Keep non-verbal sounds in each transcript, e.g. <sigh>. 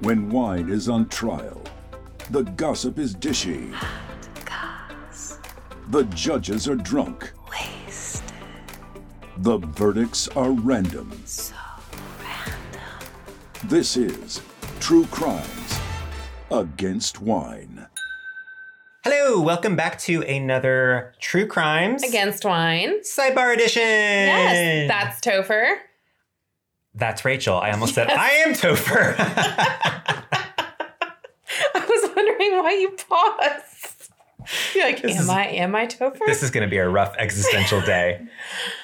When wine is on trial, the gossip is dishy. The judges are drunk. Wasted. The verdicts are random. So random. This is True Crimes Against Wine. Hello, welcome back to another True Crimes Against wine. Sidebar Edition. Yes, that's Topher. That's Rachel. I almost said I am Topher. <laughs> I was wondering why you paused. You're like, This am is- I am I Topher? this is going to be a rough existential day.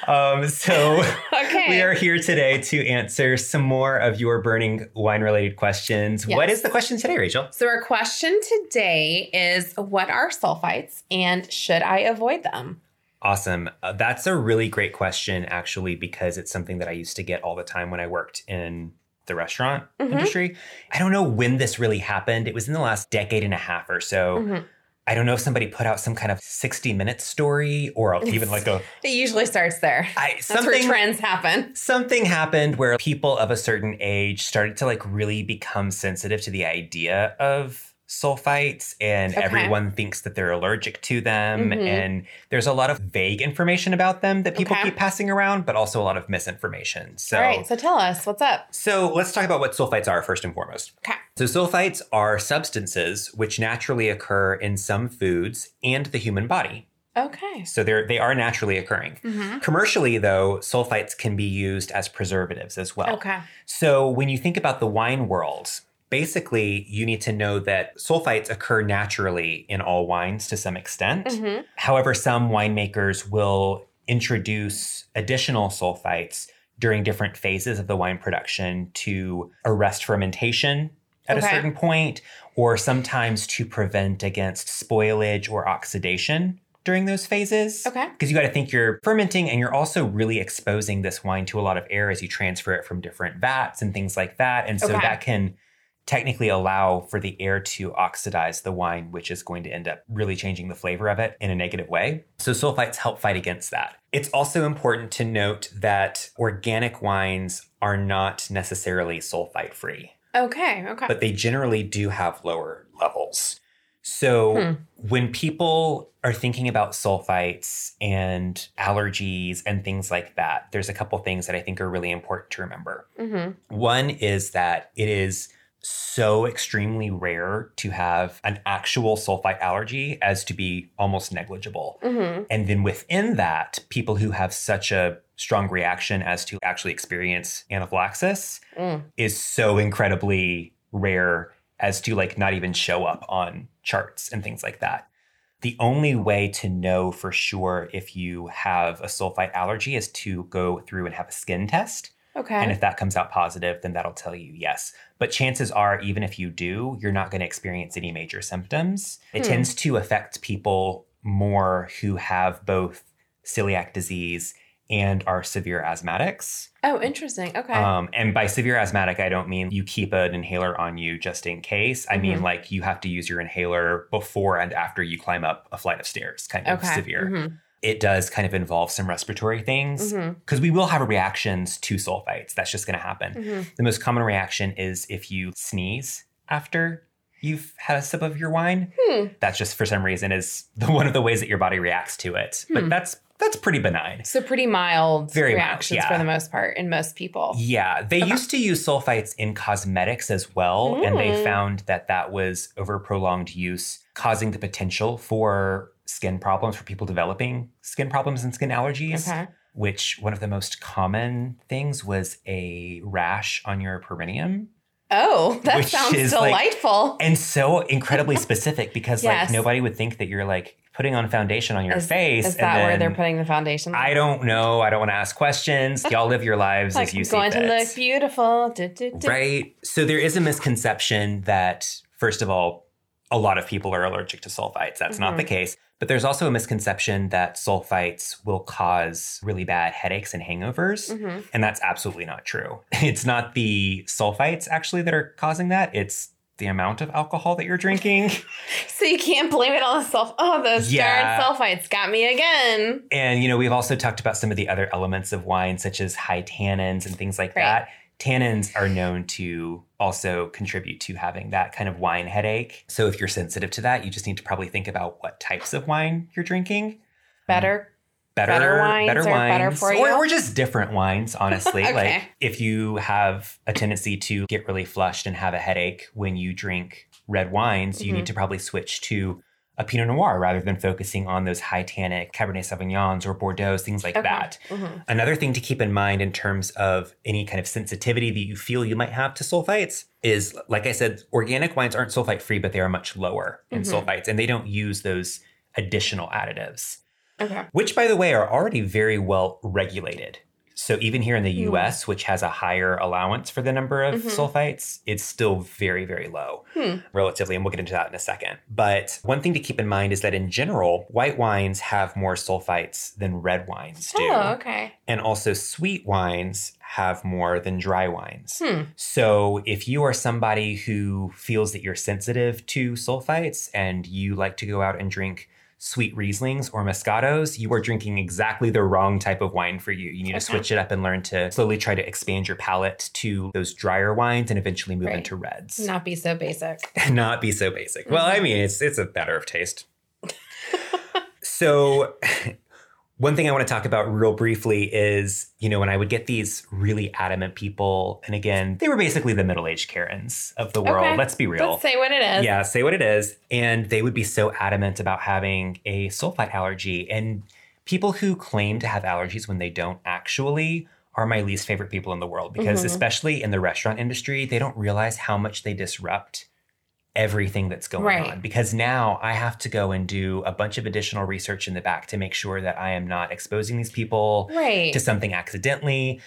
Um, so <laughs> okay. we are here today to answer some more of your burning wine-related questions. What Yes. is the question today, Rachel? so our question today is what are sulfites and should I avoid them? Awesome. Uh, that's a really great question, actually, because it's something that I used to get all the time when I worked in the restaurant Mhm. industry. I don't know when this really happened. It was in the last decade and a half or so. Mhm. I don't know if somebody put out some kind of 60 minute story or <laughs> even like a It usually starts there. I, That's something where trends happen. something happened where people of a certain age started to like really become sensitive to the idea of sulfites and Okay. everyone thinks that they're allergic to them Mhm. and there's a lot of vague information about them that people Okay. keep passing around but also a lot of misinformation so All right, so tell us what's up. so let's talk about what sulfites are first and foremost Okay. so sulfites are substances which naturally occur in some foods and the human body Okay. so they're they are naturally occurring Mhm. Commercially, though, sulfites can be used as preservatives as well. Okay. So when you think about the wine world, basically you need to know that sulfites occur naturally in all wines to some extent. Mhm. However, some winemakers will introduce additional sulfites during different phases of the wine production to arrest fermentation at a certain point, or sometimes to prevent against spoilage or oxidation during those phases. Okay. Because you got to think you're fermenting and you're also really exposing this wine to a lot of air as you transfer it from different vats and things like that. And so Okay. that can technically allow for the air to oxidize the wine, which is going to end up really changing the flavor of it in a negative way. So sulfites help fight against that. It's also important to note that organic wines are not necessarily sulfite free Okay. Okay. but they generally do have lower levels. So Hmm. when people are thinking about sulfites and allergies and things like that, there's a couple things that I think are really important to remember. hmm One is that it is so extremely rare to have an actual sulfite allergy as to be almost negligible. hmm And then within that, people who have such a strong reaction as to actually experience anaphylaxis Mm. is so incredibly rare as to like not even show up on charts and things like that. The only way to know for sure if you have a sulfite allergy is to go through and have a skin test. Okay. And if that comes out positive, then that'll tell you yes. But chances are, even if you do, you're not going to experience any major symptoms. It Hmm. tends to affect people more who have both celiac disease and are severe asthmatics. oh, interesting. Okay. Um, and by severe asthmatic, I don't mean you keep an inhaler on you just in case. I mean Mhm. like you have to use your inhaler before and after you climb up a flight of stairs, kind of okay. severe. Mhm. It does kind of involve some respiratory things because we will have reactions to sulfites. That's just going to happen. Mhm. The most common reaction is if you sneeze after you've had a sip of your wine. Hmm. That's just for some reason is <laughs> the, one of the ways that your body reacts to it. Hmm. But that's that's pretty benign. So pretty mild Very mild, reactions yeah. for the most part in most people. Yeah, they Okay. used to use sulfites in cosmetics as well, and they Mm. found that that was over prolonged use, causing the potential for skin problems for people developing skin problems and skin allergies. Okay. Which one of the most common things was a rash on your perineum. Oh, that sounds is, like- delightful. And so incredibly specific because Yes. like nobody would think that you're like putting on foundation on your is, face. Is that where they're putting the foundation? I don't know. I don't want to ask questions. <laughs> Y'all live your lives like as you see going to look beautiful. Du- du- du. Right. So there is a misconception that, first of all, a lot of people are allergic to sulfites. That's not the Mhm. case. But there's also a misconception that sulfites will cause really bad headaches and hangovers. Mhm. And that's absolutely not true. <laughs> It's not the sulfites actually that are causing that. It's the amount of alcohol that you're drinking. <laughs> So you can't blame it on the sulf. Oh, those Yeah. darn sulfites got me again. and, you know, we've also talked about some of the other elements of wine, such as high tannins and things like Right. that. Tannins are known to also contribute to having that kind of wine headache. So if you're sensitive to that, you just need to probably think about what types of wine you're drinking. Better. Better, Better wines better for you? Or, or just different wines, honestly. <laughs> Okay. Like if you have a tendency to get really flushed and have a headache when you drink red wines, you Mhm. need to probably switch to a Pinot Noir rather than focusing on those high tannic Cabernet Sauvignons or Bordeaux, things like Okay. that. Mhm. Another thing to keep in mind in terms of any kind of sensitivity that you feel you might have to sulfites is, like I said, organic wines aren't sulfite free, but they are much lower in Mhm. sulfites and they don't use those additional additives, Okay. which, by the way, are already very well regulated. So even here in the Hmm. US, which has a higher allowance for the number of Mhm. sulfites, it's still very, very low Hmm. relatively, and we'll get into that in a second. But one thing to keep in mind is that in general, white wines have more sulfites than red wines do. Oh, okay. And also, sweet wines have more than dry wines. Hmm. So, if you are somebody who feels that you're sensitive to sulfites and you like to go out and drink sweet Rieslings or Moscatos, you are drinking exactly the wrong type of wine for you. You need to switch it up and learn to slowly try to expand your palate to those drier wines and eventually move Right. into reds Not be so basic. <laughs> not be so basic. Well, Mm-hmm. I mean, it's it's a matter of taste. <laughs> so, one thing I want to talk about real briefly is, you know, when I would get these really adamant people, and again, they were basically the middle-aged Karens of the world. Okay. Let's be real. Let's say what it is. Yeah, say what it is. And they would be so adamant about having a sulfite allergy. And people who claim to have allergies when they don't actually are my least favorite people in the world because, Mhm. especially in the restaurant industry, they don't realize how much they disrupt everything that's going Right. on. Because now I have to go and do a bunch of additional research in the back to make sure that I am not exposing these people Right. to something accidentally.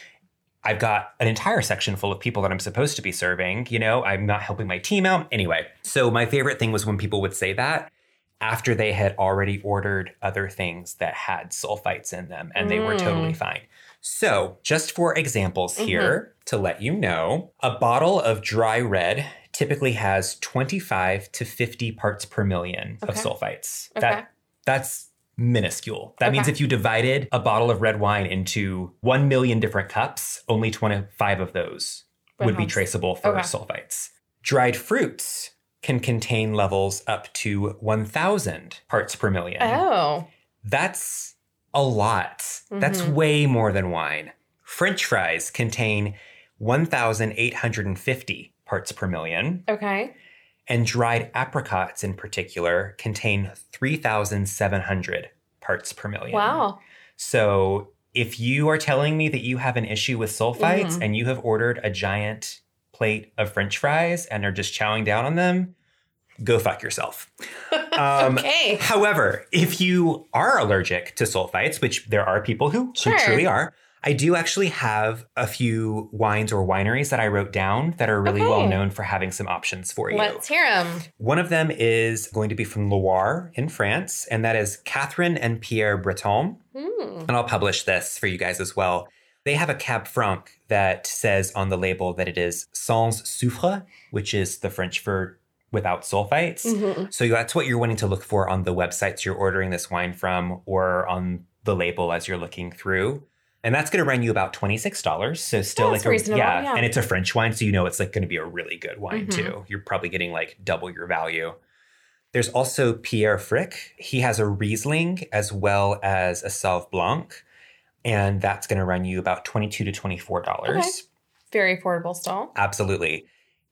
I've got an entire section full of people that I'm supposed to be serving. You know, I'm not helping my team out. Anyway, so my favorite thing was when people would say that after they had already ordered other things that had sulfites in them and they were Mm. totally fine. So, just for examples here to let you know, a bottle of dry red typically has 25 to 50 parts per million of sulfites. Okay. That that's minuscule. That means if you divided a bottle of red wine into 1 million different cups, only 25 of those Would be traceable for okay. sulfites. Dried fruits can contain levels up to 1000 parts per million. oh. That's a lot. That's Mhm. way more than wine. French fries contain 1,850 parts per million, Okay. and dried apricots in particular contain 3,700 parts per million. Wow. So if you are telling me that you have an issue with sulfites Mhm. and you have ordered a giant plate of French fries and are just chowing down on them, go fuck yourself. <laughs> Um, okay. However, if you are allergic to sulfites, which there are people who, Sure. who truly are, I do actually have a few wines or wineries that I wrote down that are really Okay. well known for having some options for you. Let's hear them. One of them is going to be from Loire in France, and that is Catherine and Pierre Breton. Hmm. And I'll publish this for you guys as well. They have a Cab Franc that says on the label that it is sans soufre, which is the French for without sulfites. Mhm. So that's what you're wanting to look for on the websites you're ordering this wine from or on the label as you're looking through. And that's going to run you about $26. So still like a, reasonable, yeah. And it's a French wine, so you know it's like going to be a really good wine Mhm. too. You're probably getting like double your value. There's also Pierre Frick. He has a Riesling as well as a Sauv Blanc. And that's going to run you about 22 to $24. Okay. Very affordable still. Absolutely.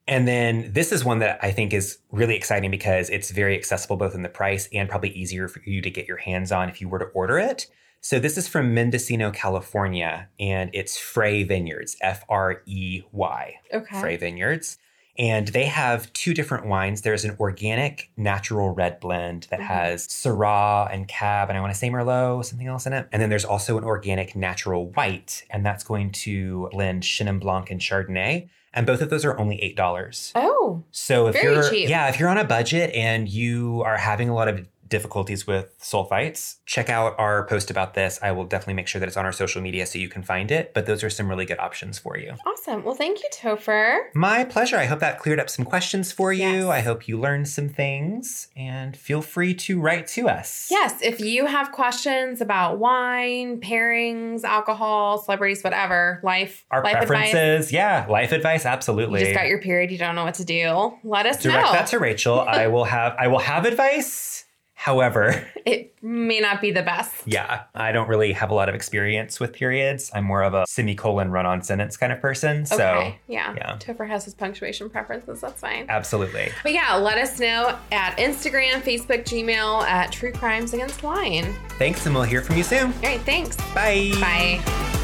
And then this is one that I think is really exciting because it's very accessible both in the price and probably easier for you to get your hands on if you were to order it. So this is from Mendocino, California, and it's Frey Vineyards, F R E Y, Okay. Frey Vineyards. And they have two different wines. There's an organic natural red blend that Mhm. has Syrah and Cab, and I want to say Merlot, something else in it. And then there's also an organic natural white, and that's going to blend Chenin Blanc and Chardonnay. And both of those are only $8. Oh. So if you're cheap. yeah, if you're on a budget and you are having a lot of difficulties with sulfites, check out our post about this. I will definitely make sure that it's on our social media so you can find it. But those are some really good options for you. Awesome. Well, thank you, Topher. My pleasure. I hope that cleared up some questions for you. Yes. I hope you learned some things and feel free to write to us. Yes, if you have questions about wine, pairings, alcohol, celebrities, whatever, life, Our life advice. preferences. Yeah. Life advice. Absolutely. You just got your period, you don't know what to do. Let us Direct know. that to Rachel. <laughs> I will have I will have advice. However, <laughs> it may not be the best. yeah, I don't really have a lot of experience with periods. I'm more of a semicolon run-on sentence kind of person. So okay. Yeah. yeah. Topher has his punctuation preferences. That's fine. absolutely. But yeah, let us know at Instagram, Facebook, Gmail at True Crimes Against Wine. Thanks, and we'll hear from you soon. All right. Thanks. Bye. Bye.